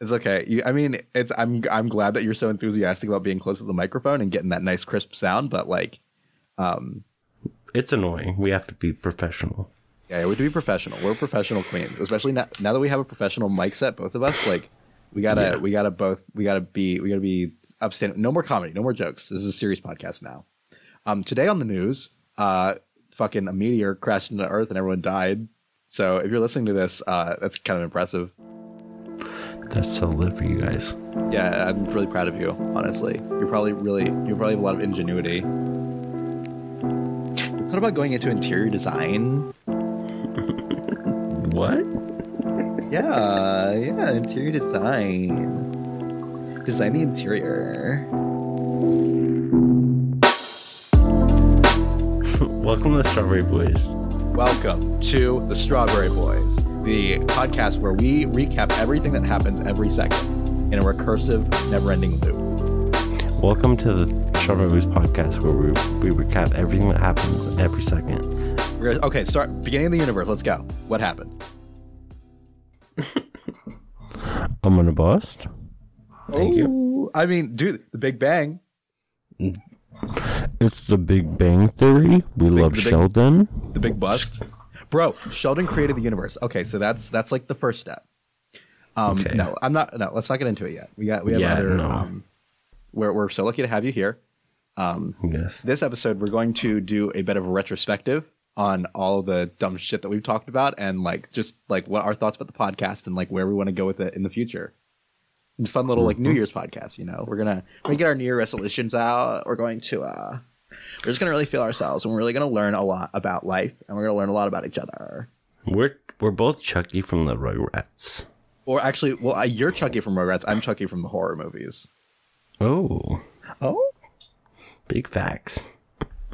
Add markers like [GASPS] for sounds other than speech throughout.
It's okay. You, I mean, it's I'm I'm glad that you're so enthusiastic about being close to the microphone and getting that nice crisp sound, but like, um, It's annoying. We have to be professional. yeah, we have to be professional. We're professional queens, especially now, now that we have a professional mic set, both of us. Like, we gotta Yeah. we gotta both we gotta be we gotta be upstanding. No more comedy, no more jokes. This is a serious podcast now. Um, today on the news, uh, fucking a meteor crashed into Earth and everyone died. So if you're listening to this, uh, that's kind of impressive. That's so lit for you guys. Yeah, I'm really proud of you. Honestly, you're probably really you probably have a lot of ingenuity. What about going into interior design? [LAUGHS] What? Yeah, yeah, interior design. Design the interior. [LAUGHS] Welcome to Strawberry Boys. Welcome to the Strawberry Boys, the podcast where we recap everything that happens every second in a recursive, never-ending loop. Welcome to the Strawberry Boys podcast where we, we recap everything that happens every second. Okay, start beginning of the universe. Let's go. What happened? I'm gonna bust. Thank you. Oh, I mean, dude, the Big Bang. Mm. It's the Big Bang Theory. We love the big- Sheldon. the big bust bro sheldon created the universe okay so that's that's like the first step um Okay. no i'm not no let's not get into it yet we got we have Yeah, other no. um we're, we're so lucky to have you here Yes. this episode we're going to do a bit of a retrospective on all the dumb shit that we've talked about and like just like what our thoughts about the podcast and like where we want to go with it in the future and fun little like new Mm-hmm. year's podcast you know we're gonna we're gonna get our new year resolutions out we're going to uh we're just gonna really feel ourselves and we're really gonna learn a lot about life and we're gonna learn a lot about each other We're we're both Chucky from the Rugrats. Or actually, well, I, you're Chucky from Rugrats. I'm Chucky from the horror movies. Oh, Oh, big facts.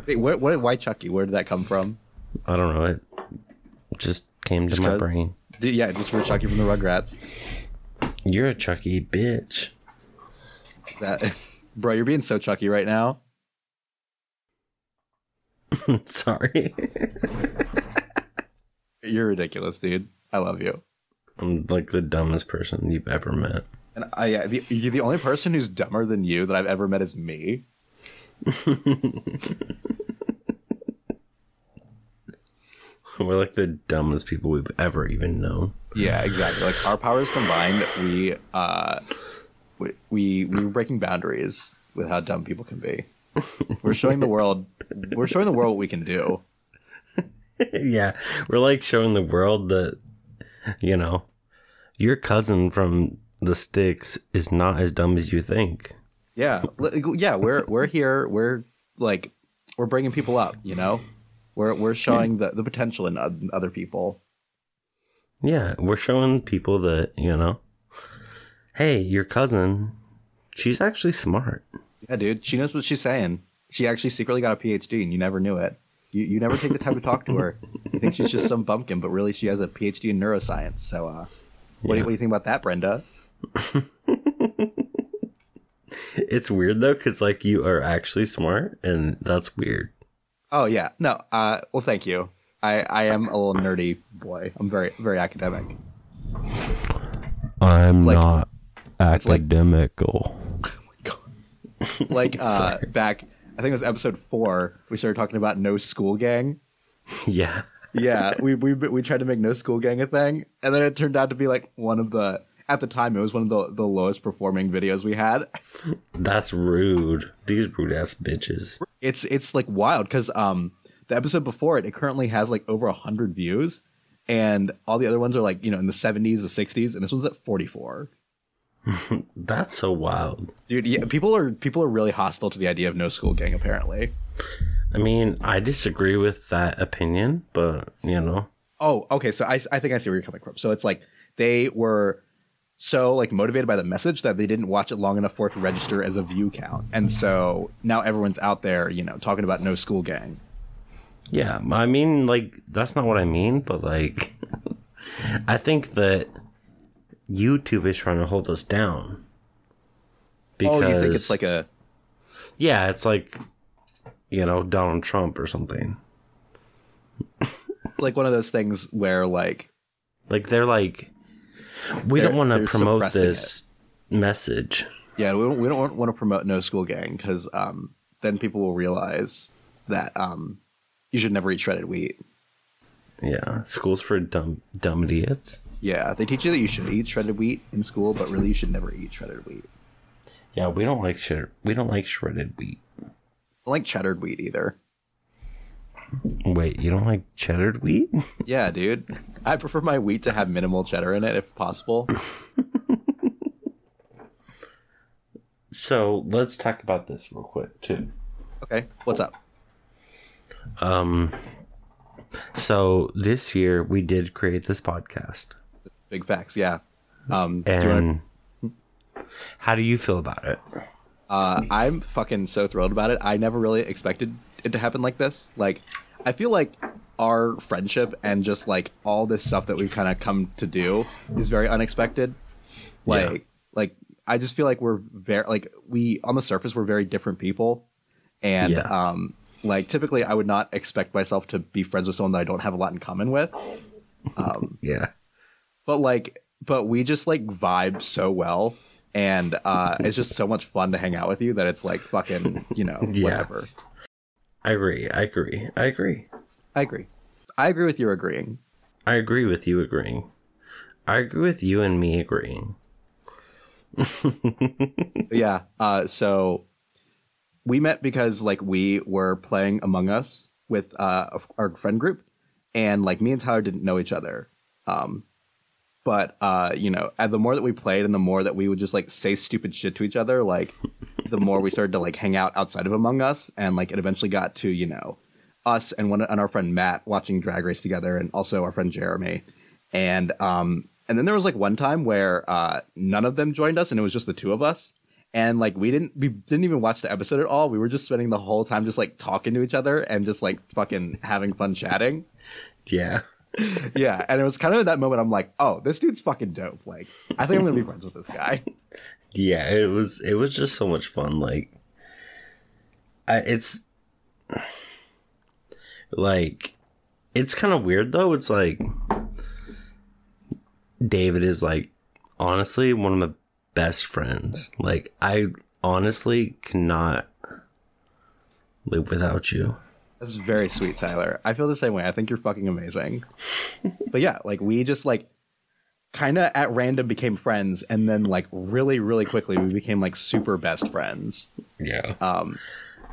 wait, what? What? Why Chucky? Where did that come from? I don't know. It just came to Just my brain. Yeah, just we're Chucky from the Rugrats. You're a Chucky bitch. That, [LAUGHS] bro, you're being so Chucky right now. [LAUGHS] Sorry. [LAUGHS] You're ridiculous, dude. I love you. I'm like the dumbest person you've ever met. And I, yeah, the, you're the only person who's dumber than you that I've ever met is me. We're like the dumbest people we've ever even known. Yeah, exactly. Like our powers combined, we uh, we we we were breaking boundaries with how dumb people can be. We're showing the world. We're showing the world what we can do. [LAUGHS] yeah, we're like showing the world that, you know, your cousin from the sticks is not as dumb as you think. Yeah, yeah, we're we're here. We're like we're bringing people up. You know, we're we're showing the the potential in other people. Yeah, we're showing people that, you know, hey, your cousin, she's actually smart. Yeah, dude, she knows what she's saying. She actually secretly got a PhD, and you never knew it. You you never take the time to talk to her. You think she's just some bumpkin, but really she has a PhD in neuroscience. So, uh, what, do, you, what do you think about that, Brenda? [LAUGHS] It's weird though, because like you are actually smart, and that's weird. Oh yeah, no. Uh, well, thank you. I I am a little nerdy boy. I'm very very academic. I'm like- not like- academical. [LAUGHS] Like uh, back, I think it was episode four. We started talking about no school gang. [LAUGHS] yeah. yeah, we, we we tried to make no school gang a thing, and then it turned out to be like one of the at the time it was one of the the lowest performing videos we had. That's rude. These rude ass bitches. It's it's like wild because um the episode before it it currently has like over a hundred views, and all the other ones are like you know in the seventies, the sixties, and this one's at forty four. [LAUGHS] That's so wild. Dude, yeah, people are people are really hostile to the idea of no school gang. Apparently. I mean, I disagree with that opinion, but you know, Oh, okay. So I I think I see where you're coming from. So it's like they were so like motivated by the message that they didn't watch it long enough for it to register as a view count, and so now everyone's out there, you know, talking about no school gang. Yeah. I mean, like that's not what I mean, but like, [LAUGHS] I think that YouTube is trying to hold us down. Because oh, you think it's like a yeah, it's like you know Donald Trump or something. it's like one of those things where like Like they're like We They're- don't want to promote this message. Yeah, we don't, we don't want, want to promote no school gang because um, then people will realize that um, you should never eat shredded wheat. Yeah, schools for dumb dumb idiots. Yeah, they teach you that you should eat shredded wheat in school, but really you should never eat shredded wheat. Yeah, we don't like shred. We don't like shredded wheat. I don't like cheddar wheat either. Wait, you don't like cheddar wheat? [LAUGHS] Yeah, dude. I prefer my wheat to have minimal cheddar in it if possible. [LAUGHS] So let's talk about this real quick too. Okay, what's up? Um, so this year we did create this podcast, Big facts, yeah. Um, do wanna- and how do you feel about it? Uh, I'm fucking so thrilled about it. I never really expected it to happen like this. Like, I feel like our friendship and just like all this stuff that we've kind of come to do is very unexpected. Like, Yeah. like I just feel like we're very like we on the surface we're very different people, and Yeah. um, like typically I would not expect myself to be friends with someone that I don't have a lot in common with. Yeah, but like but we just like vibe so well and uh it's just so much fun to hang out with you that it's like fucking you know [LAUGHS] Yeah. whatever I agree. I agree. I agree. i agree i agree with your agreeing I agree with you agreeing. I agree with you and me agreeing. [LAUGHS] Yeah uh so we met because like we were playing among us with uh our friend group and like me and tyler didn't know each other. Um but uh you know and the more that we played and the more that we would just like say stupid shit to each other like [LAUGHS] the more we started to like hang out outside of among us and like it eventually got to you know us and one and our friend matt watching drag race together and also our friend jeremy. And um and then there was like one time where uh none of them joined us and it was just the two of us and like we didn't we didn't even watch the episode at all we were just spending the whole time just like talking to each other and just like fucking having fun chatting Yeah. [LAUGHS] yeah, and it was kind of at that moment I'm like, oh, this dude's fucking dope. Like, I think I'm gonna be friends with this guy. [LAUGHS] Yeah, it was it was just so much fun. Like, I, it's like it's kind of weird though. It's like David is like honestly one of my best friends. Like, I honestly cannot live without you. That's very sweet, Tyler. I feel the same way. I think you're fucking amazing. [LAUGHS] but yeah, like we just like kind of at random became friends, and then like really, really quickly we became like super best friends. Yeah. Um,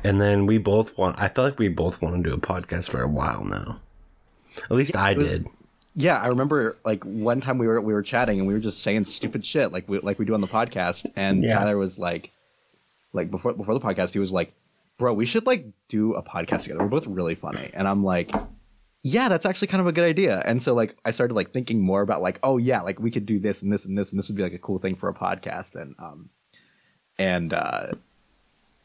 And then we both want. I feel like we both want to do a podcast for a while now. At least I was- did. Yeah, I remember like one time we were we were chatting and we were just saying stupid shit like we like we do on the podcast, and Yeah. Tyler was like, like before before the podcast, he was like, "Bro, we should like do a podcast together. We're both really funny," and I'm like. Yeah, that's actually kind of a good idea. And so like I started like thinking more about like, oh yeah, like we could do this and this and this and this would be like a cool thing for a podcast. And um and uh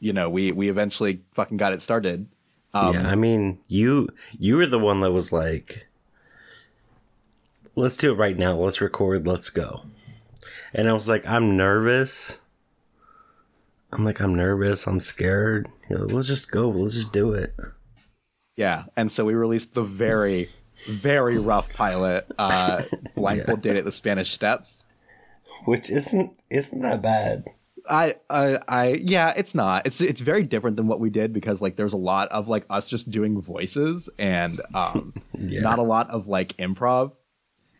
you know, we we eventually fucking got it started. Um yeah, I mean, you you were the one that was like, "Let's do it right now. Let's record. Let's go." And I was like, "I'm nervous." I'm like, "I'm nervous. I'm scared." You're like, Let's just go. Let's just do it. Yeah, and so we released the very, very rough pilot, uh, [LAUGHS] blindfold date at the Spanish Steps. Which isn't isn't that bad. I, I, I, yeah, it's not. It's it's very different than what we did because like there's a lot of like us just doing voices and um, [LAUGHS] Yeah. not a lot of like improv,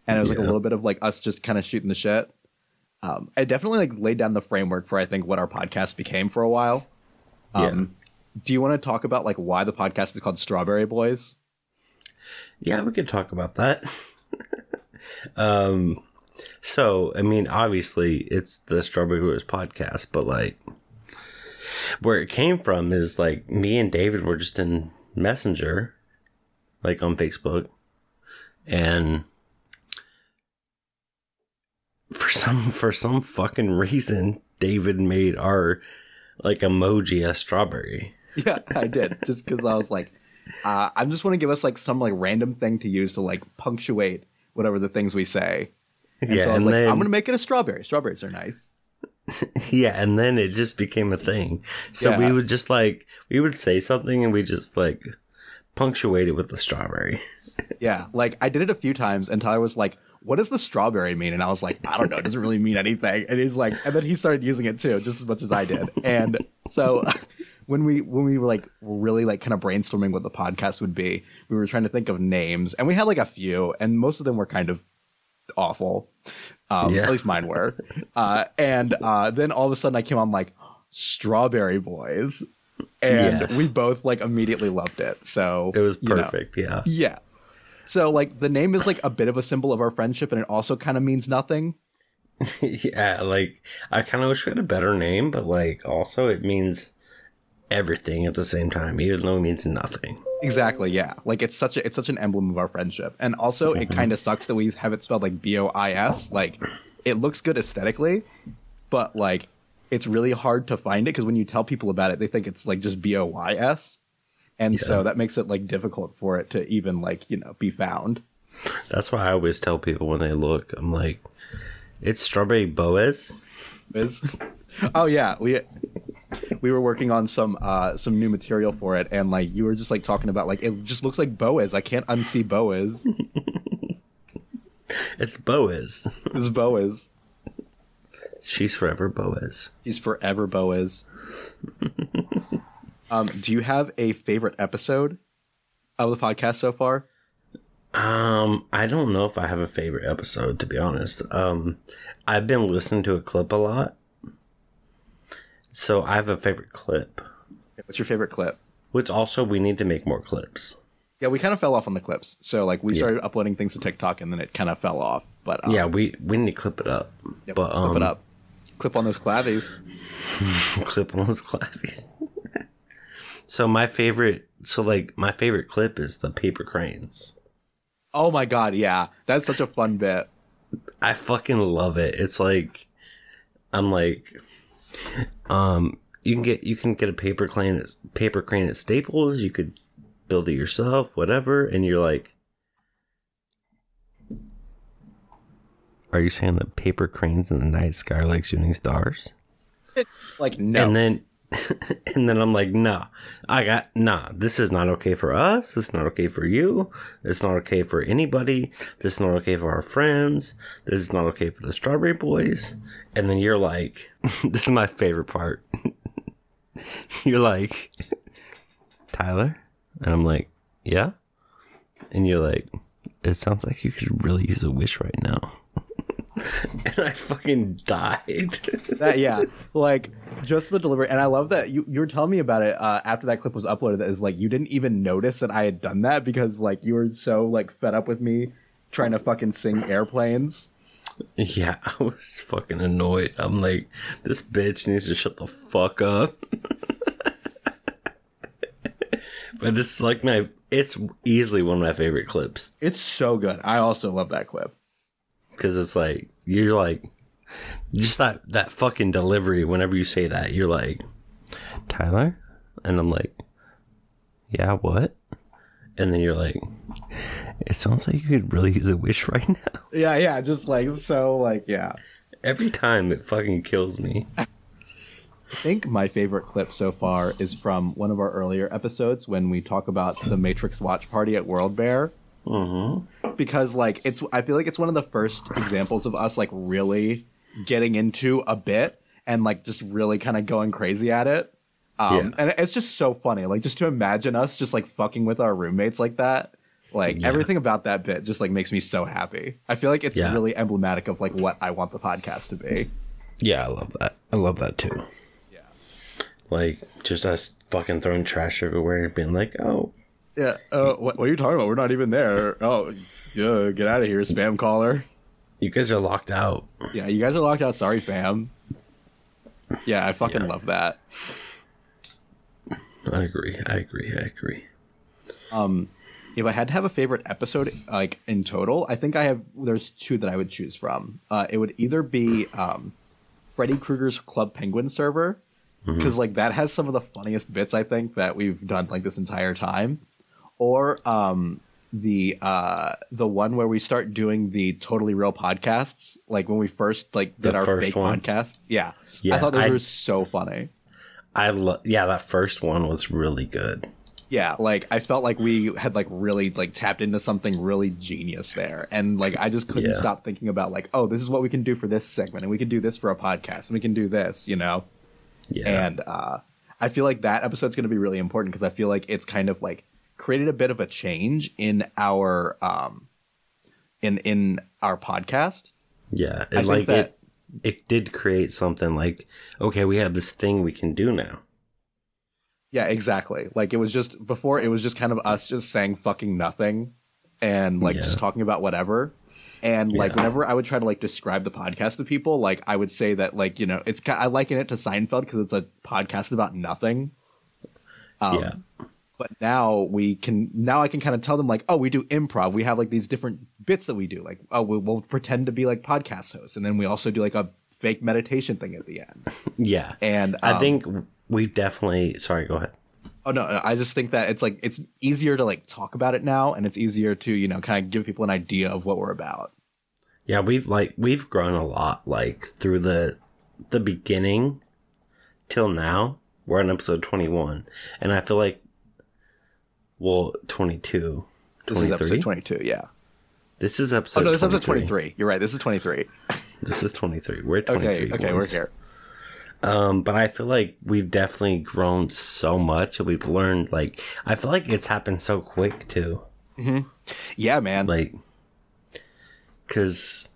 and it was like a little bit of like us just kind of shooting the shit. Um, I definitely like laid down the framework for I think what our podcast became for a while. Um, Do you want to talk about like why the podcast is called Strawberry Boys? Yeah, we could talk about that. [LAUGHS] um, so I mean, obviously, it's the Strawberry Boys podcast, but like, where it came from is like me and David were just in Messenger, like on Facebook, and for some for some fucking reason, David made our like emoji a strawberry. Yeah, I did. Just because I was like, uh, I just want to give us like some like random thing to use to like punctuate whatever the things we say. And Yeah, so I was and like, then- I'm gonna make it a strawberry. Strawberries are nice. [LAUGHS] Yeah, and then it just became a thing. So Yeah. we would just like we would say something and we just like punctuate it with the strawberry. [LAUGHS] Yeah, like I did it a few times, and Tyler was like, what does the strawberry mean? And I was like, I don't know. It doesn't really mean anything. And he's like, and then he started using it too, just as much as I did. And so [LAUGHS] when we when we were like really like kind of brainstorming what the podcast would be, we were trying to think of names, and we had like a few, and most of them were kind of awful. Um, Yeah. At least mine were. Uh, and uh, then all of a sudden, I came on like Strawberry Boys, and Yes. we both like immediately loved it. So It was you know. perfect. Yeah. Yeah. So like the name is like a bit of a symbol of our friendship, and it also kind of means nothing. [LAUGHS] yeah. Like, I kind of wish we had a better name, but like, also it means everything at the same time, even though it means nothing. Exactly. Yeah. Like it's such a it's such an emblem of our friendship, and also it mm-hmm. kind of sucks that we have it spelled like B O I S. Like it looks good aesthetically, but like it's really hard to find it because when you tell people about it, they think it's like just B O Y S, and so that makes it like difficult for it to even like you know be found. That's why I always tell people when they look, I'm like, it's Strawberry Boaz. is. [LAUGHS] oh yeah, we we were working on some uh some new material for it, and like you were just like talking about like it just looks like Boaz. I can't unsee Boaz. [LAUGHS] It's Boaz. this is Boaz. She's forever Boaz. He's forever Boaz. [LAUGHS] um, do you have a favorite episode of the podcast so far? Um, I don't know if I have a favorite episode to be honest. Um, I've been listening to a clip a lot, so I have a favorite clip. What's your favorite clip? Which also we need to make more clips. Yeah, we kind of fell off on the clips. So like we started uploading things to TikTok, and then it kind of fell off. But um, Yeah, we we need to clip it up. yeah, but um, clip it up. Clip on those clavies. [LAUGHS] clip on those clavies. So my favorite, so like my favorite clip is the paper cranes. Oh my god, yeah, that's such a fun bit. I fucking love it. It's like I'm like um you can get you can get a paper crane at paper crane at Staples, you could build it yourself, whatever, and you're like Are you saying that paper cranes in the night sky are like shooting stars? Like no, And then [LAUGHS] and then I'm like, nah, I got nah, this is not okay for us. This is not okay for you. It's not okay for anybody. This is not okay for our friends. This is not okay for the Strawberry Boys. And then you're like, [LAUGHS] this is my favorite part. [LAUGHS] you're like, Tyler? And I'm like, yeah? And you're like, it sounds like you could really use a wish right now. [LAUGHS] and I fucking died. [LAUGHS] that yeah like just the delivery and i love that you, you were telling me about it uh, after that clip was uploaded that is like you didn't even notice that i had done that because like you were so like fed up with me trying to fucking sing airplanes Yeah, [LAUGHS] I was fucking annoyed. I'm like, this bitch needs to shut the fuck up. but it's like my, it's easily one of my favorite clips it's so good i also love that clip because it's like you're like, just that that fucking delivery. Whenever you say that, you're like, Tyler, and I'm like, yeah, what? And then you're like, it sounds like you could really use a wish right now. [LAUGHS] yeah yeah just like so like yeah Every time it fucking kills me. I think my favorite clip so far is from one of our earlier episodes when we talk about the Matrix watch party at World Bear. Mm-hmm. Because like it's, I feel like it's one of the first examples of us like really getting into a bit and like just really kind of going crazy at it. Um, Yeah. and it's just so funny, like just to imagine us just like fucking with our roommates like that. Like Yeah. everything about that bit just like makes me so happy. I feel like it's Yeah. really emblematic of like what I want the podcast to be. Yeah, I love that. I love that too. Yeah. Like just us fucking throwing trash everywhere and being like, oh, Yeah. Uh, what, what are you talking about? We're not even there. Oh, yeah, get out of here, spam caller. you guys are locked out. Yeah, you guys are locked out. Sorry, fam. Yeah, I fucking love that. I agree. I agree. I agree. Um, if I had to have a favorite episode, like in total, I think I have. There's two that I would choose from. Uh, it would either be um, Freddy Krueger's Club Penguin server, because like that has some of the funniest bits I think that we've done like this entire time, or um, the uh, the one where we start doing the totally real podcasts, like when we first like did The our fake one? podcasts. Yeah, I thought those I- were so funny. I love. Yeah, that first one was really good. Yeah, like I felt like we had like really like tapped into something really genius there, and like I just couldn't Yeah. stop thinking about like, oh, this is what we can do for this segment, and we can do this for a podcast, and we can do this, you know. Yeah. And uh, I feel like that episode's going to be really important because I feel like it's kind of like created a bit of a change in our um, in in our podcast. yeah. I And think like that- it it did create something like, okay, we have this thing we can do now. Yeah, exactly. Like it was just before it was just kind of us just saying fucking nothing and like Yeah. just talking about whatever. And like Yeah. whenever I would try to like describe the podcast to people, like I would say that like, you know, it's I liken it to Seinfeld because it's a podcast about nothing. Um, yeah. But now we can now I can kind of tell them like, oh, we do improv. We have like these different bits that we do. Like, oh, we'll, we'll pretend to be like podcast hosts, and then we also do like a fake meditation thing at the end. Yeah. And I um, think we've definitely sorry, go ahead. Oh no, no, I just think that it's like it's easier to like talk about it now, and it's easier to you know kind of give people an idea of what we're about. Yeah, we've like we've grown a lot like through the the beginning till now. We're on episode 21 and I feel like well 22 This is episode twenty-two. Yeah. This is episode Oh no, this is episode 23. twenty-three. You're right. This is twenty-three. This is 23. We're 23. Okay. Okay, we're here. Um, but I feel like we've definitely grown so much. and We've learned like I feel like it's happened so quick too. Hmm. Yeah, man. Like, because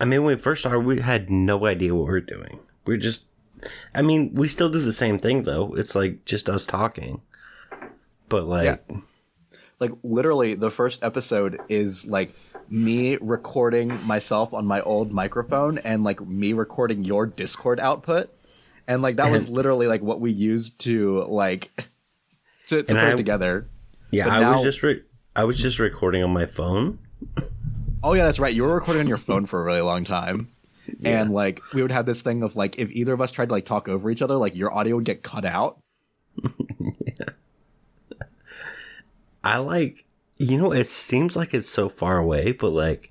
I mean, when we first started, we had no idea what we were doing. We are just, I mean, we still do the same thing though. It's like just us talking, but like, Yeah. like literally, the first episode is like me recording myself on my old microphone and like me recording your Discord output, and like that was literally like what we used to like to, to put I- it together. yeah, but I now- was just re- I was just recording on my phone. Oh yeah, that's right. You were recording on your phone for a really long time. And like we would have this thing of like if either of us tried to like talk over each other, like your audio would get cut out. [LAUGHS] I like, you know, it seems like it's so far away, but like,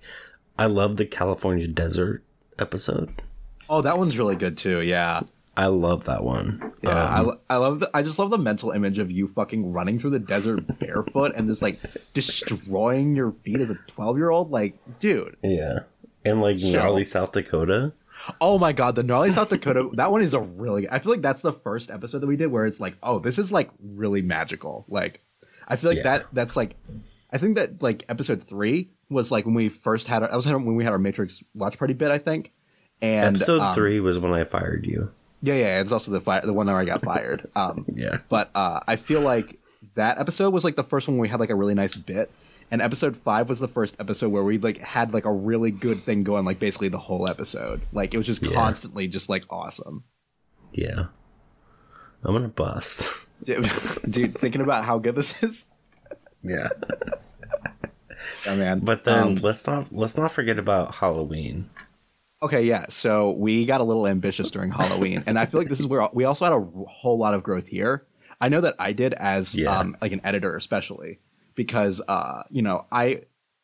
I love the California desert episode. Oh, that one's really good too. Yeah. I love that one. Yeah, I, Um, lo- I love the I just love the mental image of you fucking running through the desert barefoot and just like destroying your feet as a 12-year-old like dude. yeah. And like Sure. gnarly South Dakota. Oh my god, the gnarly South Dakota that one is a really I feel like that's the first episode that we did where it's like, "Oh, this is like really magical." Like I feel like Yeah. that that's like I think that like episode 3 was like when we first had our, I was when we had our Matrix watch party bit, I think. And Episode um, three was when I fired you. Yeah, yeah, it's also the fire, the one where I got fired. [LAUGHS] Um, Yeah. but uh, I feel like that episode was like the first one we had like a really nice bit, and episode five was the first episode where we like had like a really good thing going, like basically the whole episode. Like it was just Yeah. constantly just like awesome. Yeah. I'm gonna bust. [LAUGHS] [LAUGHS] Dude, thinking about how good this is, Yeah. [LAUGHS] oh man. But then Um, let's not let's not forget about Halloween. Okay, yeah. So we got a little ambitious during Halloween, and I feel like this is where we also had a whole lot of growth here. I know that I did as Yeah. um, like an editor, especially because uh, you know I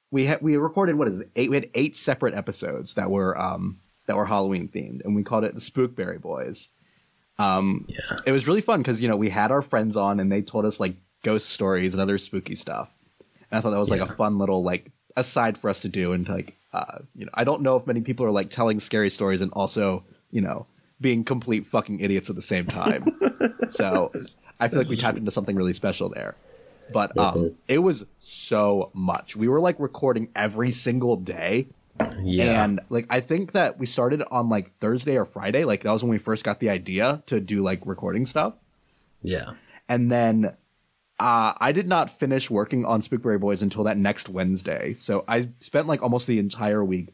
we had we recorded what is it eight we had eight separate episodes that were um, that were Halloween themed, and we called it the Spookberry Boys. Um, Yeah. it was really fun because you know we had our friends on and they told us like ghost stories and other spooky stuff, and I thought that was like a fun little like aside for us to do and like uh, you know I don't know if many people are like telling scary stories and also you know being complete fucking idiots at the same time. [LAUGHS] so I feel like we tapped into something really special there. But um, it was so much. We were like recording every single day Yeah. and like I think that we started on like Thursday or Friday. Like that was when we first got the idea to do like recording stuff. yeah. And then uh, I did not finish working on Spookberry Boys until that next Wednesday. So I spent like almost the entire week,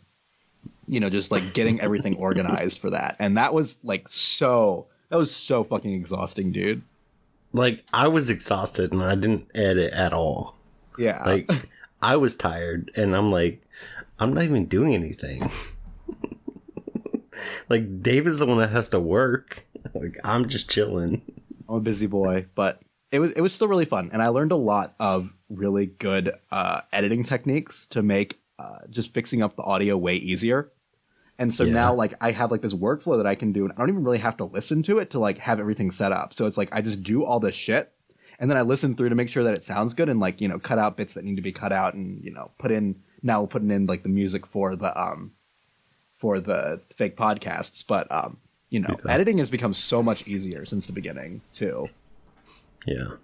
you know, just like getting everything [LAUGHS] organized for that. And that was like so that was so fucking exhausting, dude. Like I was exhausted and I didn't edit at all. Yeah. Like I was tired and I'm like, I'm not even doing anything. [LAUGHS] like David's the one that has to work. Like I'm just chilling. I'm a busy boy, but it was it was still really fun, and I learned a lot of really good uh, editing techniques to make uh, just fixing up the audio way easier. And so Yeah. now, like, I have like this workflow that I can do, and I don't even really have to listen to it to like have everything set up. So it's like I just do all this shit, and then I listen through to make sure that it sounds good and like you know cut out bits that need to be cut out and you know put in now we're putting in like the music for the um for the fake podcasts, but um you know Yeah. editing has become so much easier since the beginning too. Yeah.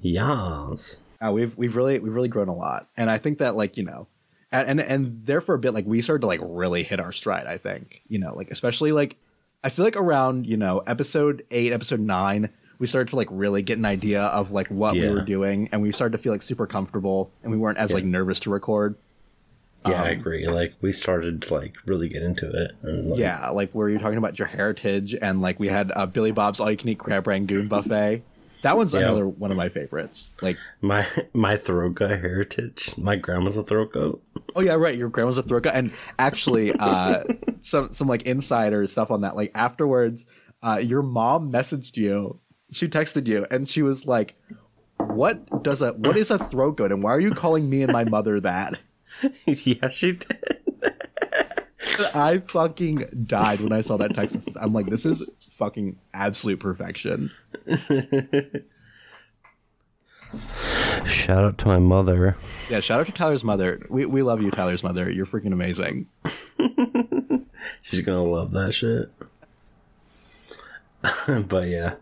Yes. Uh, we've we've really we've really grown a lot, and I think that like you know, and, and and there for a bit like we started to like really hit our stride. I think you know like especially like I feel like around you know episode eight, episode nine, we started to like really get an idea of like what we were doing, and we started to feel like super comfortable, and we weren't as Yeah. like nervous to record. Yeah, I Um, agree. Like we started to like really get into it. And, like, Yeah, like where you're talking about your heritage, and like we had uh, Billy Bob's All You Can Eat Crab Rangoon buffet. That one's Yeah. another one of my favorites. Like, My my throat Throga heritage. My grandma's a throat Throgo. oh yeah, right, your grandma's a throat and actually, uh, some some like insider stuff on that. Like afterwards, uh, your mom messaged you. She texted you, and she was like, "What does a what is a throat goat, and why are you calling me and my mother that?" [LAUGHS] yeah, she did. I fucking died when I saw that text message. I'm like, this is fucking absolute perfection. Shout out to my mother. Yeah, shout out to Tyler's mother. We we love you, Tyler's mother. You're freaking amazing. [LAUGHS] She's gonna love that shit. [LAUGHS] but yeah.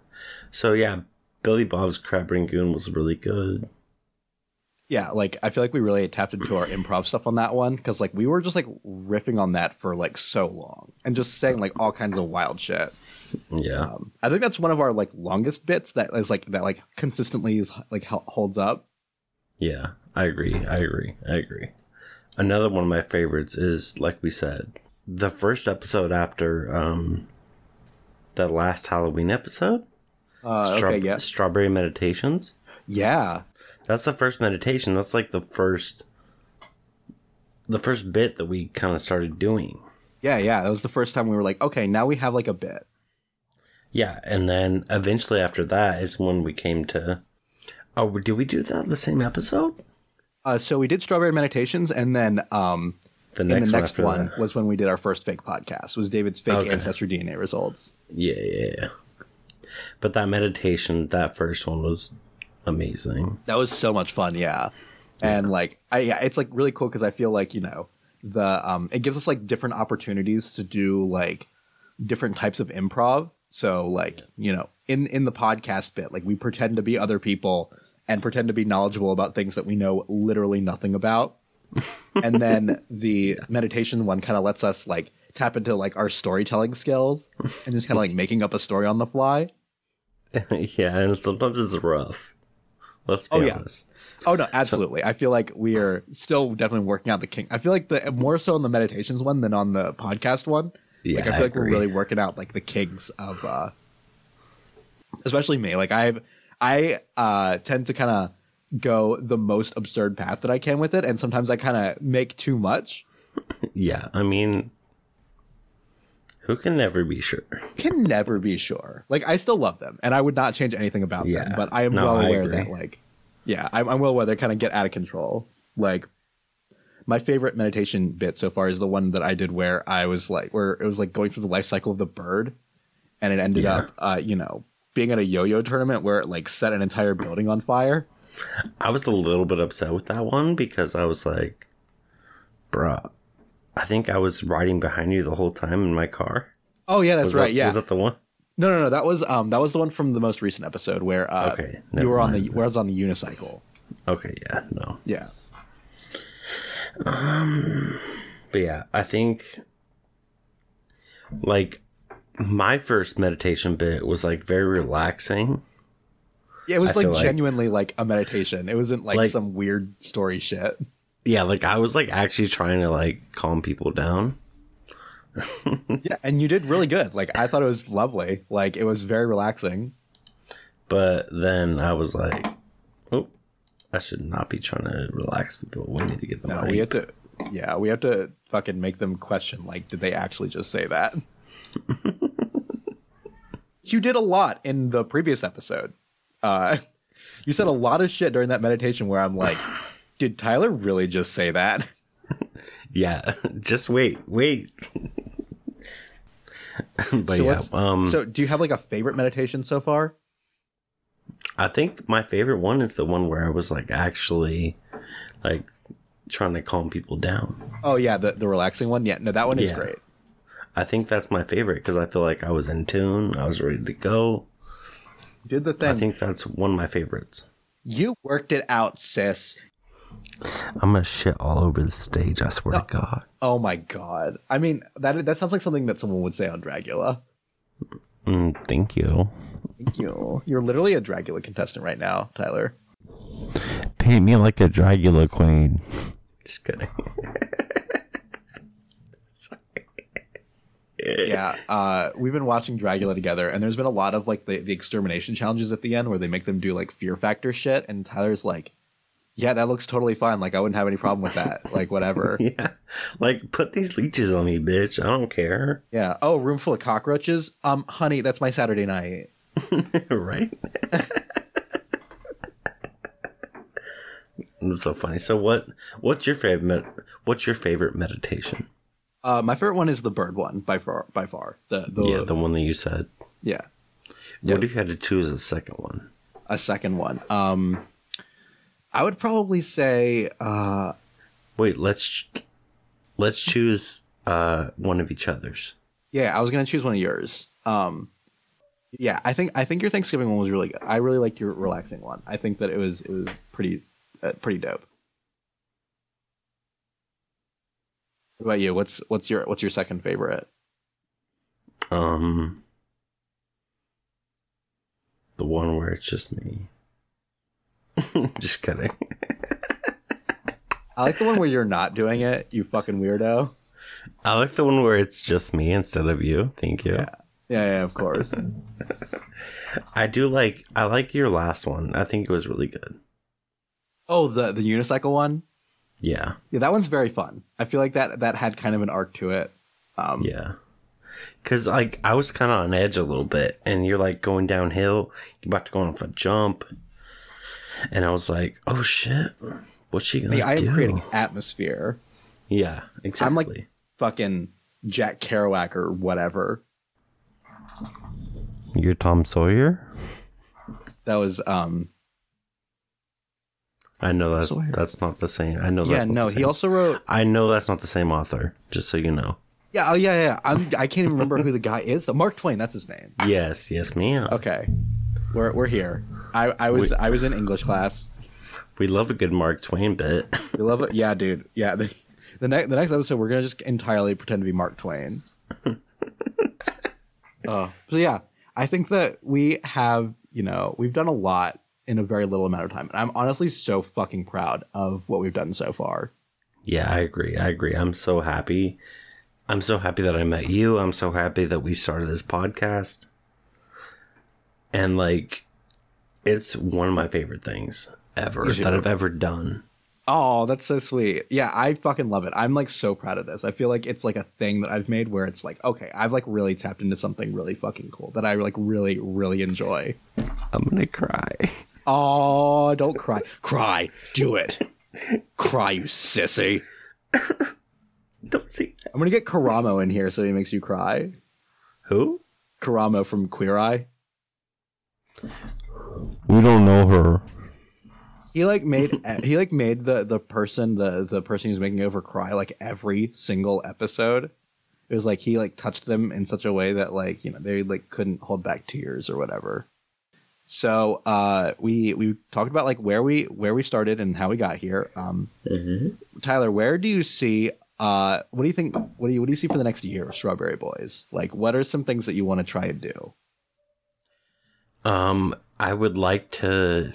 So yeah, Billy Bob's Crab Rangoon was really good. Yeah, like I feel like we really tapped into our improv stuff on that one because like we were just like riffing on that for like so long and just saying like all kinds of wild shit. Yeah. Um, I think that's one of our like longest bits that is like that like consistently is like holds up. Yeah, I agree. I agree. I agree. Another one of my favorites is like we said, the first episode after um the last Halloween episode. Uh, okay, yeah, Strawberry Meditations. yeah, That's the first meditation. That's like the first the first bit that we kind of started doing. yeah, yeah. That was the first time we were like, okay, now we have like a bit. Yeah, and then eventually after that is when we came to Oh, did we do that in the same episode? Uh, so we did strawberry meditations, and then um, The next, the one next after one was when we did our first fake podcast. Was David's fake Okay. ancestry DNA results? Yeah, yeah, yeah. But that meditation, that first one was amazing. That was so much fun, yeah. And like, I yeah, it's like really cool because I feel like you know the um, it gives us like different opportunities to do like different types of improv. So like you know in in the podcast bit, like we pretend to be other people and pretend to be knowledgeable about things that we know literally nothing about. [LAUGHS] and then the meditation one kind of lets us like tap into like our storytelling skills and just kind of like making up a story on the fly. [LAUGHS] yeah, and sometimes it's rough. Let's be Oh, yeah. honest. Oh no, absolutely. I feel like we are still definitely working out the king. I feel like the more so on the meditations one than on the podcast one. Yeah, like I feel I like we're really working out like the kinks of uh especially me. Like I've I uh tend to kind of go the most absurd path that I can with it and sometimes I kind of make too much. [LAUGHS] Yeah, I mean, who can never be sure? Can never be sure. Like I still love them and I would not change anything about them, but I am No, well I aware agree. that like yeah, I'm, I'm well aware they kind of get out of control. Like my favorite meditation bit so far is the one that I did where I was like where it was like going through the life cycle of the bird and it ended Yeah. up uh you know being at a yo-yo tournament where it like set an entire building on fire. I was a little bit upset with that one because I was like, bruh, I think I was riding behind you the whole time in my car. Oh yeah, that's Was right. That, yeah. Was that the one? no, no, no. That was um that was the one from the most recent episode where uh Okay, you were on the where I was on the unicycle. Okay, yeah, no. Yeah. Um. But yeah, I think like my first meditation bit was like very relaxing. Yeah, it was I like feel like- genuinely like a meditation. It wasn't like, Like- some weird story shit. Yeah, like I was like actually trying to like calm people down. [LAUGHS] Yeah, and you did really good. Like I thought it was lovely. Like it was very relaxing. But then I was like, oh, I should not be trying to relax people. We need to get them No, we have to. Yeah, we have to fucking make them question. Like, did they actually just say that? [LAUGHS] you did a lot in the previous episode. Uh, [LAUGHS] you said a lot of shit during that meditation where I'm like, did Tyler really just say that? [LAUGHS] Yeah, just wait, wait. [LAUGHS] but so yeah, um, so do you have like a favorite meditation so far? I think my favorite one is the one where I was like actually like trying to calm people down. Oh yeah, the the relaxing one. Yeah, no, that one is Yeah. great. I think that's my favorite because I feel like I was in tune. I was ready to go. Did the thing. I think that's one of my favorites. you worked it out, sis. I'm gonna shit all over the stage. I swear to God. Oh my god. I mean, that that sounds like something that someone would say on Dragula. Mm, thank you. Thank you. You're literally a Dragula contestant right now, Tyler. Paint me like a Dragula queen. [LAUGHS] Just kidding. [LAUGHS] yeah, uh, we've been watching Dragula together, and there's been a lot of like the, the extermination challenges at the end where they make them do like fear factor shit, and Tyler's like, "Yeah, that looks totally fine. Like, I wouldn't have any problem with that. [LAUGHS] Like, whatever." [LAUGHS] yeah. Like, put these leeches on me, bitch. I don't care. yeah. Oh, room full of cockroaches. Um, honey, that's my Saturday night. [LAUGHS] right? That's so funny. So what what's your favorite med- what's your favorite meditation? Uh, my favorite one is the bird one by far. By far, the the yeah, the one that you said. yeah. What if you had to choose a second one? A second one. Um, I would probably say uh, Wait, let's let's choose uh one of each other's. Yeah, I was gonna choose one of yours. Um, yeah, I think I think your Thanksgiving one was really good. I really liked your relaxing one. I think that it was it was pretty uh, pretty dope. What about you? What's what's your what's your second favorite? Um the one where it's just me. [LAUGHS] just kidding. [LAUGHS] I like the one where you're not doing it. You fucking weirdo. I like the one where it's just me instead of you. Thank you. Yeah. Yeah, yeah, of course. [LAUGHS] I do like I like your last one. I think it was really good. oh, the the unicycle one. Yeah. Yeah, that one's very fun. I feel like that that had kind of an arc to it. Um, Yeah. Cause like I was kind of on edge a little bit, and you're like going downhill, you're about to go off a jump, and I was like, "Oh shit, what's she gonna I, mean, I am do?" creating atmosphere. yeah, exactly. I'm like fucking Jack Kerouac or whatever. you're Tom Sawyer. That was um I know that's Sawyer. that's not the same. I know. yeah that's not no the he same. also wrote I know that's not the same author. Just so you know. yeah oh yeah yeah I'm I can't even remember who the guy is Mark Twain that's his name Yes, yes, ma'am. okay we're we're here I I was I was in English class We love a good Mark Twain bit. we love it yeah dude yeah the the next the next episode we're gonna just entirely pretend to be Mark Twain oh [LAUGHS] so yeah I think that we have you know we've done a lot in a very little amount of time and I'm honestly so fucking proud of what we've done so far Yeah, I agree. I agree. I'm so happy. I'm so happy that I met you. I'm so happy that we started this podcast. And like it's one of my favorite things ever that I've ever done. Oh, that's so sweet. Yeah, I fucking love it. I'm like so proud of this. I feel like it's like a thing that I've made where it's like, okay, I've like really tapped into something really fucking cool that I like really, really enjoy. I'm gonna cry. Oh, don't cry. cry. Do it. Cry, you sissy. Don't see that. I'm gonna get Karamo in here so he makes you cry. Who? Karamo from Queer Eye. We don't know her. He like made [LAUGHS] he like made the the person the the person who's making over cry like every single episode. It was like he like touched them in such a way that like you know they like couldn't hold back tears or whatever. So uh, we we talked about like where we where we started and how we got here. Um, Tyler, where do you see? Uh, what do you think? What do you what do you see for the next year of Strawberry Boys? Like, what are some things that you want to try and do? Um, I would like to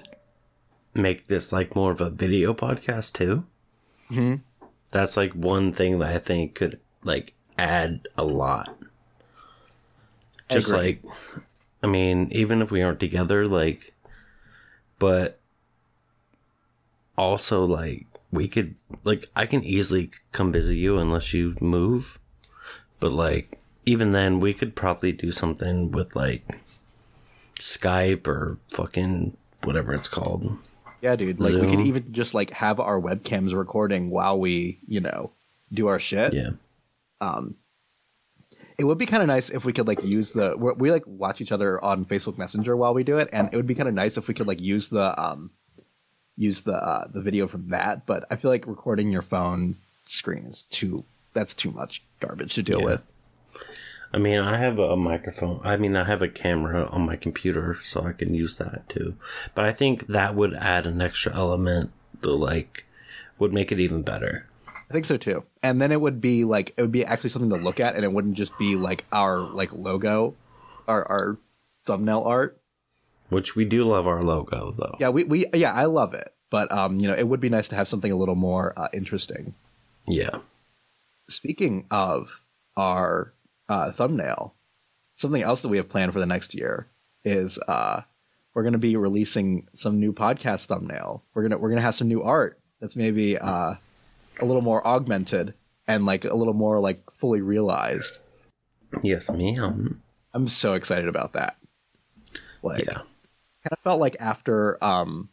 make this like more of a video podcast too. Mhm. That's like one thing that I think could like add a lot. Just like, I mean, even if we aren't together, like, but also like we could like I can easily come visit you unless you move, but like even then we could probably do something with like Skype or fucking whatever it's called. Yeah, dude. Like we could even just like have our webcams recording while we, you know, do our shit. Yeah. Um it would be kind of nice if we could like use the we we, like watch each other on Facebook Messenger while we do it, and it would be kind of nice if we could like use the um use the uh, the video from that. But I feel like recording your phone screen is too that's too much garbage to deal Yeah. with. I mean, I have a microphone. I mean, I have a camera on my computer, so I can use that too. But I think that would add an extra element that, like, would make it even better. I think so too. And then it would be like it would be actually something to look at, and it wouldn't just be like our like logo, our our thumbnail art. Which we do love our logo, though. Yeah, we we yeah, I love it, but um, you know, it would be nice to have something a little more uh, interesting. Yeah. Speaking of our uh, thumbnail, something else that we have planned for the next year is uh, we're going to be releasing some new podcast thumbnail. We're gonna we're gonna have some new art that's maybe uh, a little more augmented and like a little more like fully realized. Yes, ma'am. I'm so excited about that. Like, Yeah. kind of felt like after um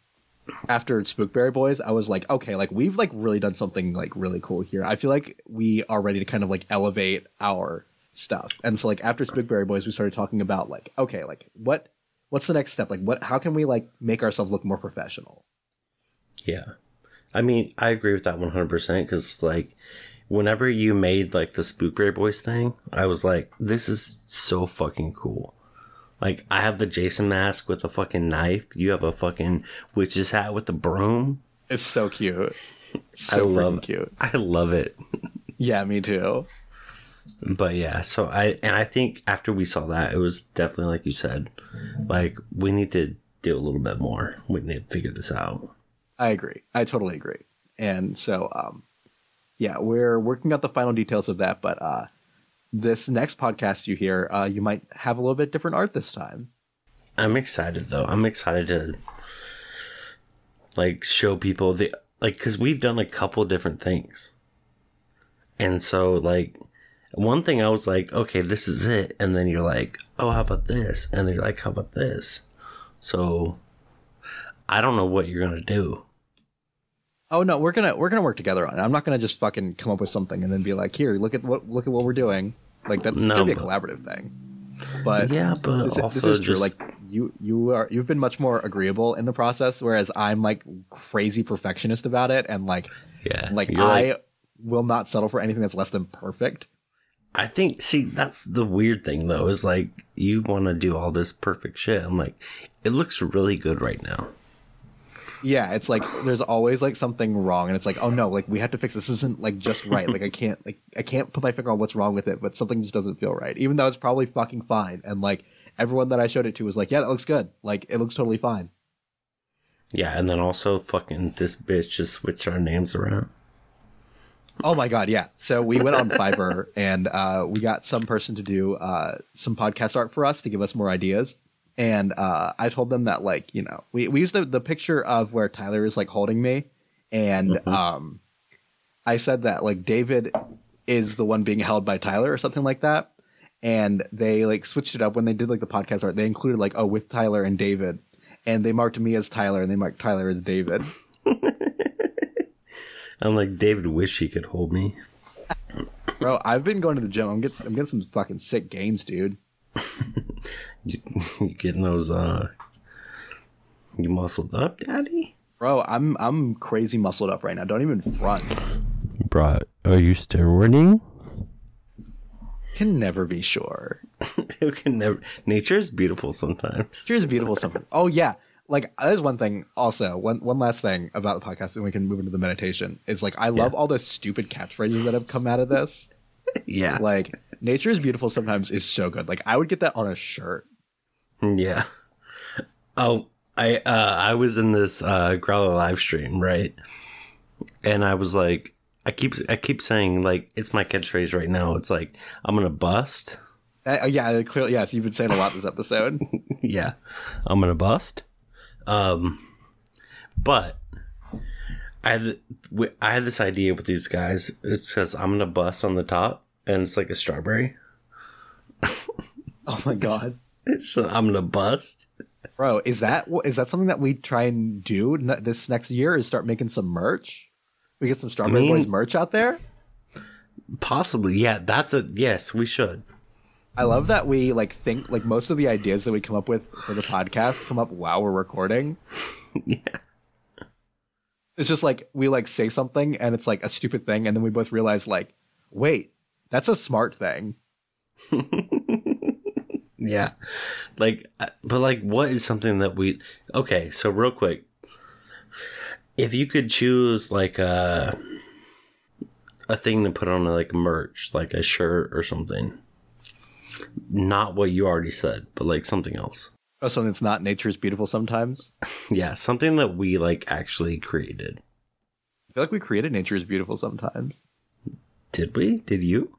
after Spookberry Boys, I was like, okay, like we've like really done something like really cool here. I feel like we are ready to kind of like elevate our stuff. And so like after Spookberry Boys, we started talking about like, okay, like what what's the next step? Like what how can we like make ourselves look more professional? Yeah. I mean, I agree with that 100% because, like, whenever you made, like, the Spookberry Boys thing, I was like, this is so fucking cool. Like, I have the Jason mask with a fucking knife. You have a fucking witch's hat with a broom. It's so cute. So I love cute. I love it. [LAUGHS] Yeah, me too. But yeah, so I, and I think after we saw that, it was definitely like you said, like, we need to do a little bit more. We need to figure this out. I agree. I totally agree. And so, um, yeah, we're working out the final details of that. But uh, this next podcast you hear, uh, you might have a little bit different art this time. I'm excited though. I'm excited to like show people the like because we've done a couple different things, and so like one thing I was like, okay, this is it, and then you're like, oh, how about this, and then you're like, how about this? So I don't know what you're gonna do. Oh no, we're gonna we're gonna work together on it. I'm not gonna just fucking come up with something and then be like, here, look at what look at what we're doing. Like that's No, gonna be a collaborative thing. But Yeah, but this, this is true. just Like you you are you've been much more agreeable in the process, whereas I'm like crazy perfectionist about it, and like yeah, like I like- will not settle for anything that's less than perfect. I think see that's the weird thing though is like you want to do all this perfect shit. I'm like, it looks really good right now. Yeah, it's like there's always like something wrong, and it's like, oh no, like we have to fix this. This isn't like just right. Like I can't like I can't put my finger on what's wrong with it, but something just doesn't feel right. Even though it's probably fucking fine, and like everyone that I showed it to was like, yeah, that looks good. Like it looks totally fine. Yeah, and then also fucking this bitch just switched our names around. Oh my god, yeah. So we went on Fiverr and uh, we got some person to do uh, some podcast art for us to give us more ideas. And uh, I told them that like you know we we used the the picture of where Tyler is like holding me, and um, I said that like David is the one being held by Tyler or something like that. And they like switched it up when they did like the podcast art. They included like oh with Tyler and David, and they marked me as Tyler and they marked Tyler as David. [LAUGHS] I'm like, David wish he could hold me. Bro, I've been going to the gym. I'm getting I'm getting some fucking sick gains, dude. [LAUGHS] You, you getting those uh you muscled up, daddy? Bro, I'm I'm crazy muscled up right now. Don't even front. Bro, are you steroiding? Can never be sure. [LAUGHS] you can never nature is beautiful sometimes. Here's beautiful sometimes. Oh yeah, like there's one thing. Also, one one last thing about the podcast, and we can move into the meditation. Is like I love Yeah. all the stupid catchphrases that have come out of this. [LAUGHS] Yeah. Like nature is beautiful sometimes is so good. Like I would get that on a shirt. Yeah. Oh, I uh I was in this uh Growler live stream, right? And I was like I keep I keep saying like it's my catchphrase right now. It's like I'm gonna bust. Uh, yeah, clearly yes. You've been saying a lot this episode. [LAUGHS] yeah. I'm gonna bust. Um but I had I had this idea with these guys. It says I'm gonna bust on the top and it's like a strawberry. oh my god. [LAUGHS] So I'm gonna bust. Bro, is that is that something that we try and do this next year? Is start making some merch? We get some Strawberry mean- Boys merch out there. Possibly, yeah. That's a yes. We should. I love that we like think like most of the ideas that we come up with for the podcast come up while we're recording. [LAUGHS] yeah. It's just like we like say something and it's like a stupid thing, and then we both realize like, wait, that's a smart thing. [LAUGHS] Yeah. Like, uh, but like, what is something that we, okay, so real quick, if you could choose like a, a thing to put on like merch, like a shirt or something, not what you already said, but like something else. Oh, something that's not nature's beautiful sometimes. [LAUGHS] Yeah, something that we like actually created. I feel like we created nature is beautiful sometimes. Did we? Did you?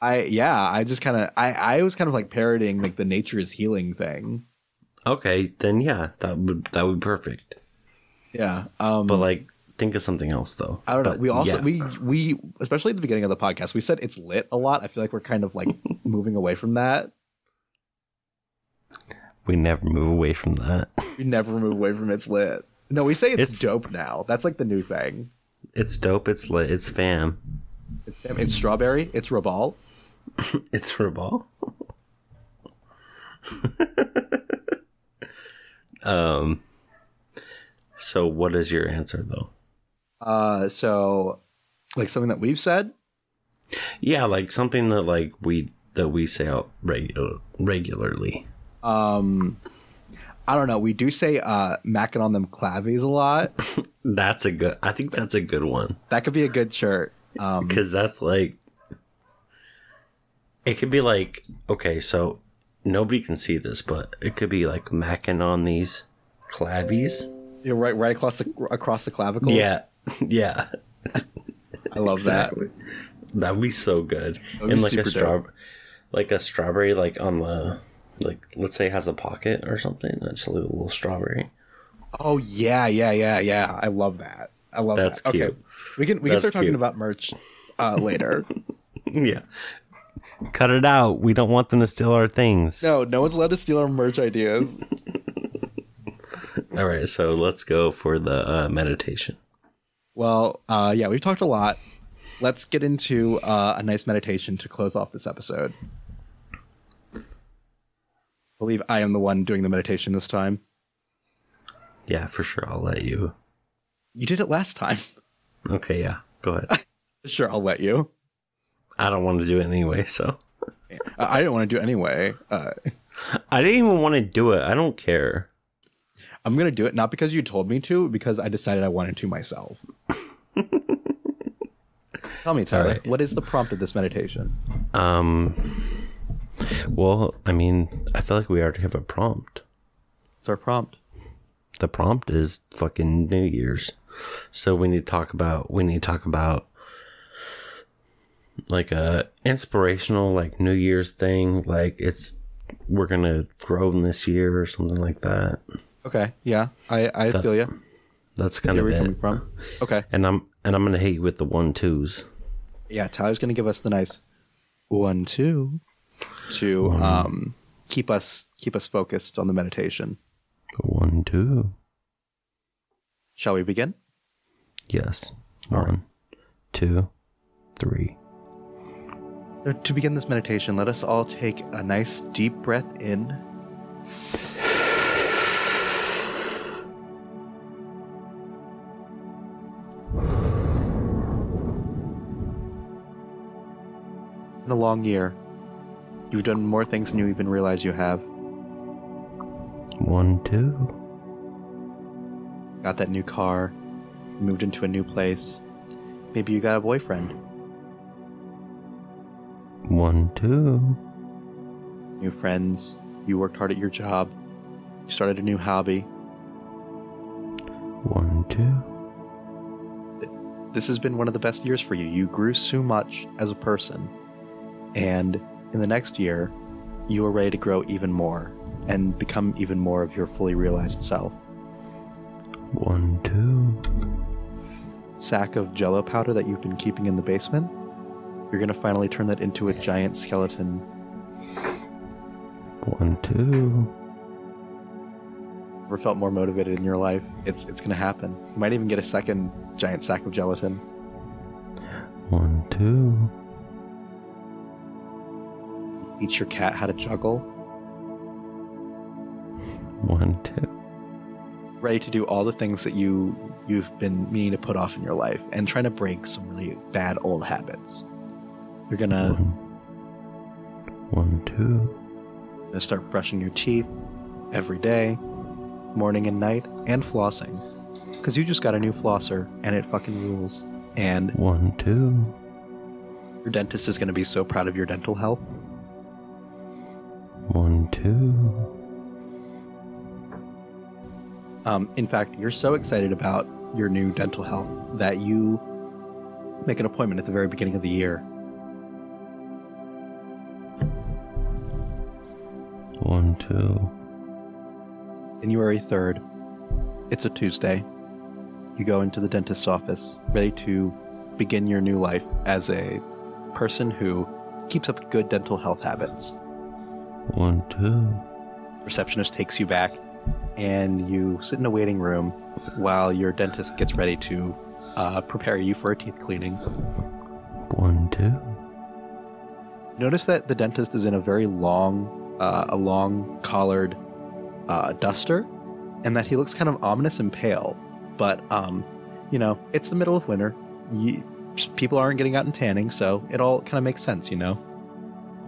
I yeah, I just kind of I I was kind of like parroting like the nature is healing thing. Okay, then yeah, that would that would be perfect. Yeah. Um But like, think of something else though. I don't know. We also yeah. we we especially at the beginning of the podcast, we said it's lit a lot. I feel like we're kind of like [LAUGHS] moving away from that. we never move away from that. We never move away from it's lit. No, we say it's, It's- dope now. That's like the new thing. It's dope. It's lit. It's fam. It's, it's strawberry. It's Rabal. [LAUGHS] It's ball. [LAUGHS] um. So, what is your answer though? Uh, so like something that we've said. Yeah, like something that like we that we say out regular regularly. Um, I don't know. We do say uh macking on them clavies a lot. [LAUGHS] That's a good. I think that's a good one That could be a good shirt. Um, because that's like. It could be like okay, so nobody can see this, but it could be like macking on these clavies. you're right, right across the across the clavicles. Yeah, [LAUGHS] yeah. I love Exactly. That'd be so good. That'd be and like a straw, like a strawberry, like on the, like let's say it has a pocket or something. That's a little, little strawberry. Oh yeah, yeah, yeah, yeah. I love that. I love That's that. Okay, cute. we can we That's can start talking cute. about merch uh, later. [LAUGHS] yeah. Cut it out. We don't want them to steal our things. no, no one's allowed to steal our merch ideas. [LAUGHS] All right, so let's go for the uh, meditation. Well, uh, yeah, we've talked a lot. Let's get into uh, a nice meditation to close off this episode. I believe I am the one doing the meditation this time. Yeah, for sure. I'll let you. You did it last time. Okay, yeah. Go ahead. [LAUGHS] Sure, I'll let you. I don't want to do it anyway, so Uh, I didn't want to do it anyway. Uh, I didn't even want to do it. I don't care. I'm gonna do it not because you told me to, because I decided I wanted to myself. Tell me, Tyler, right. what is the prompt of this meditation? Um. Well, I mean, I feel like we already have a prompt. It's our prompt. the prompt is fucking New Year's. So we need to talk about we need to talk about like a inspirational like New Year's thing. Like it's we're gonna grow in this year or something like that. Okay, yeah, I I feel you. That's kind Where of are you it. coming from? Okay, And I'm and I'm gonna hit you with the one twos. yeah, Tyler's gonna give us the nice one two to um keep us keep us focused on the meditation. One two. Shall we begin? Yes. One, two, three. So to begin this meditation, let us all take a nice deep breath in. In a long year, you've done more things than you even realize you have. One, two. Got that new car, moved into a new place. Maybe you got a boyfriend, One, two. new friends, you worked hard at your job, you started a new hobby. One, two. This has been one of the best years for you. You grew so much as a person. And in the next year, you are ready to grow even more and become even more of your fully realized self. One, two. Sack of jello powder that you've been keeping in the basement, you're going to finally turn that into a giant skeleton. One, two. Ever felt more motivated in your life? It's it's going to happen. You might even get a second giant sack of gelatin. One, two. Teach your cat how to juggle. One, two. Ready to do all the things that you you've been meaning to put off in your life and trying to break some really bad old habits. You're gonna, One, two. gonna start brushing your teeth every day, morning and night, and flossing. Because you just got a new flosser and it fucking rules. And One, two. your dentist is gonna be so proud of your dental health. One, two. Um, in fact, you're so excited about your new dental health that you make an appointment at the very beginning of the year. One, two. January 3rd. It's a Tuesday. You go into the dentist's office, ready to begin your new life as a person who keeps up good dental health habits. One, two. Receptionist takes you back, and you sit in a waiting room while your dentist gets ready to uh, prepare you for a teeth cleaning. One, two. Notice that the dentist is in a very long, uh, a long collared uh, duster, and that he looks kind of ominous and pale. But um, you know, it's the middle of winter. You, people aren't getting out and tanning, so it all kind of makes sense, you know.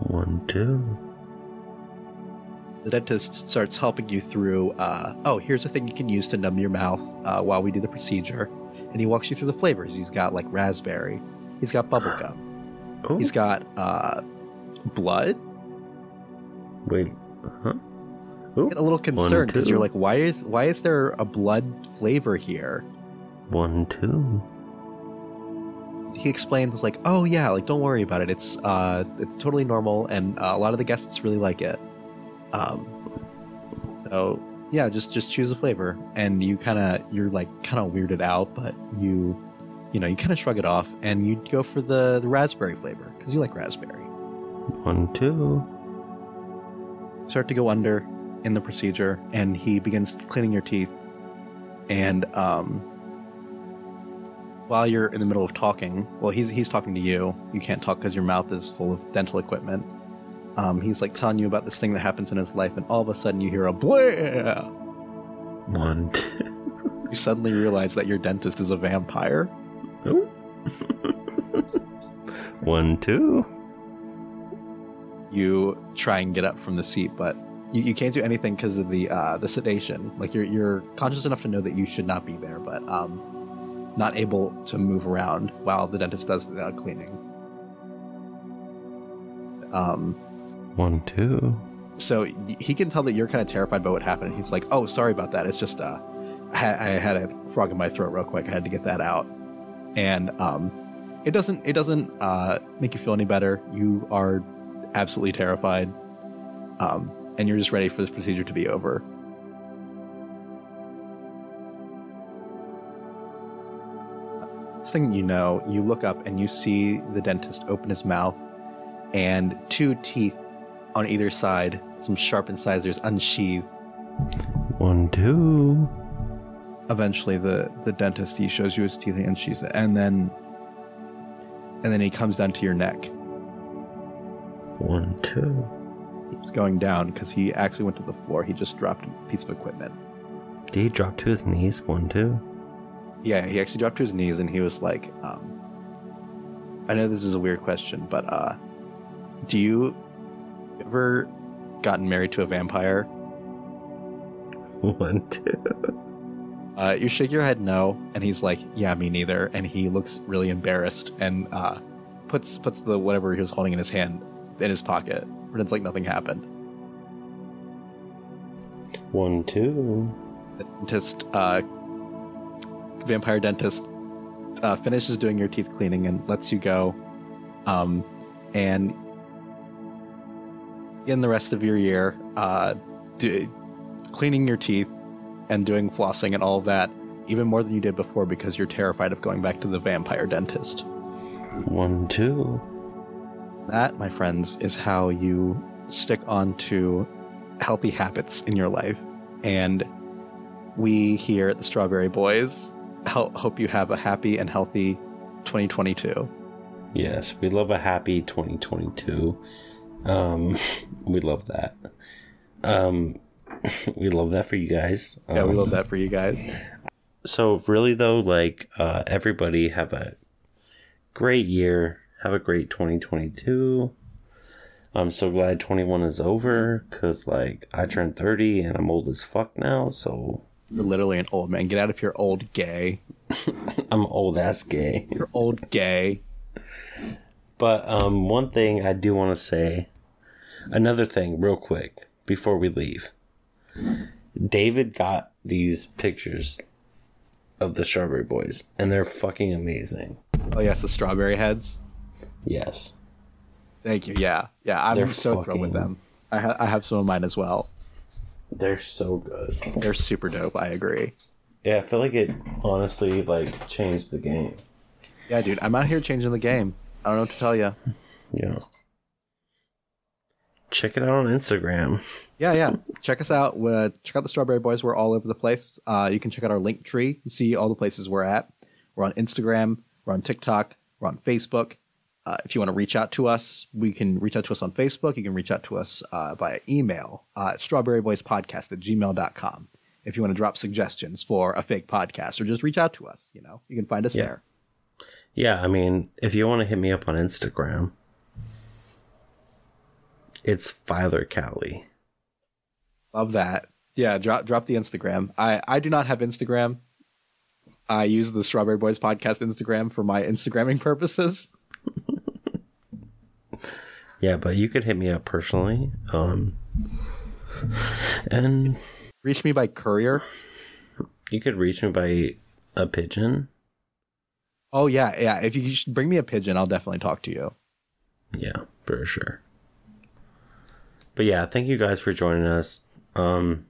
One, two. The dentist starts helping you through. Uh, oh, here's a thing you can use to numb your mouth uh, while we do the procedure, and he walks you through the flavors. He's got like raspberry. He's got bubblegum. [GASPS] Oh, He's got uh, blood. wait. Huh? Oh, get a little concerned because you're like, why is why is there a blood flavor here? One, two. He explains like, oh yeah, like don't worry about it. It's uh, it's totally normal, and uh, a lot of the guests really like it. Um, so yeah, just just choose a flavor, and you kind of you're like kind of weirded out, but you you know you kind of shrug it off, and you go for the the raspberry flavor because you like raspberry. One, two. start to go under in the procedure and he begins cleaning your teeth and um while you're in the middle of talking well he's he's talking to you you can't talk because your mouth is full of dental equipment um he's like telling you about this thing that happens in his life and all of a sudden you hear a blah One, two. [LAUGHS] you suddenly realize that your dentist is a vampire Oh. [LAUGHS] One, two. you try and get up from the seat, but you, you can't do anything because of the uh, the sedation. Like you're you're conscious enough to know that you should not be there, but um, not able to move around while the dentist does the uh, cleaning. Um, One, two. so he can tell that you're kind of terrified by what happened. He's like, "Oh, sorry about that. It's just uh, I, had a frog in my throat real quick. I had to get that out." And um, it doesn't it doesn't uh, make you feel any better. You are absolutely terrified, um, and you're just ready for this procedure to be over. Thing you know, you look up and you see the dentist open his mouth, and two teeth on either side, some sharp incisors unsheathe. One, two. Eventually, the the dentist he shows you his teeth and it, and then and then he comes down to your neck. One, two. He's going down because he actually went to the floor. He just dropped a piece of equipment. Did he drop to his knees? One, two. Yeah, he actually dropped to his knees and he was like, um, I know this is a weird question, but uh, do you ever gotten married to a vampire? One, two. Uh, you shake your head no, and he's like, "Yeah, me neither." And he looks really embarrassed and uh, puts puts the whatever he was holding in his hand in his pocket, pretends like nothing happened. One, two. The dentist, uh, vampire dentist, uh, finishes doing your teeth cleaning and lets you go. Um, and in the rest of your year, uh, do, cleaning your teeth and doing flossing and all of that, even more than you did before because you're terrified of going back to the vampire dentist. One, two. That, my friends, is how you stick on to healthy habits in your life. And we here at the Strawberry Boys ho- hope you have a happy and healthy 2022. Yes, we love a happy 2022. Um, [LAUGHS] we love that. Um, [LAUGHS] we love that for you guys. Yeah, we Um, love that for you guys. So really though, like uh, everybody have a great year. Have a great 2022. I'm so glad 21 is over because like I turned 30 and I'm old as fuck now. So You're literally an old man. Get out of here, old gay. [LAUGHS] I'm old ass gay. You're old gay. But um, one thing I do want to say, another thing, real quick, before we leave. David got these pictures of the Strawberry Boys, and they're fucking amazing. Oh yes, the strawberry heads. Yes, Thank you. Yeah, yeah. I'm They're so thrilled with them. I, ha- I have some of mine as well. they're so good. They're super dope. I agree. Yeah, I feel like it honestly like changed the game. Yeah, dude. I'm out here changing the game. I don't know what to tell you. Yeah. Check it out on Instagram. Yeah, yeah. Check us out. Uh, check out the Strawberry Boys. We're all over the place. Uh, you can check out our link tree and see all the places we're at. We're on Instagram. We're on TikTok. We're on Facebook. Uh, if you want to reach out to us, we can reach out to us on Facebook. You can reach out to us uh, via email uh, at strawberryboyspodcast at gmail.com. If you want to drop suggestions for a fake podcast or just reach out to us, you know, you can find us Yeah. there. Yeah, I mean, if you want to hit me up on Instagram, it's Filer Cali. Love that. Yeah, drop drop the Instagram. I I do not have Instagram. I use the Strawberry Boys podcast Instagram for my Instagramming purposes. [LAUGHS] Yeah, but you could hit me up personally. Um, and Reach me by courier. you could reach me by a pigeon. Oh yeah, yeah. If you bring me a pigeon, I'll definitely talk to you. Yeah, for sure. But yeah, thank you guys for joining us. Um,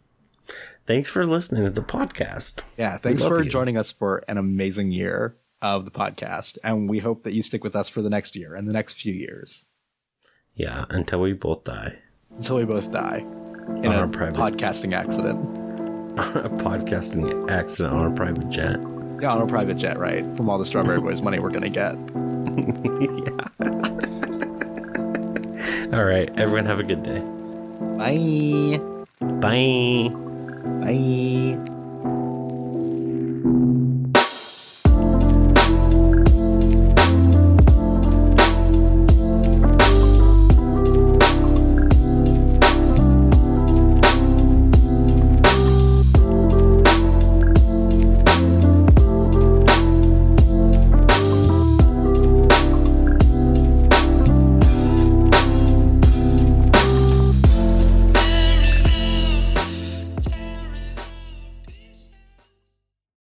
thanks for listening to the podcast. Yeah, thanks for you. joining us for an amazing year of the podcast, and we hope that you stick with us for the next year and the next few years Yeah, until we both die. until we both die in On a private- podcasting accident. [LAUGHS] a podcasting accident on a private jet. Yeah, on a private jet, right? From all the Strawberry Boys money we're gonna get. [LAUGHS] [LAUGHS] All right, everyone have a good day. Bye. Bye. Bye.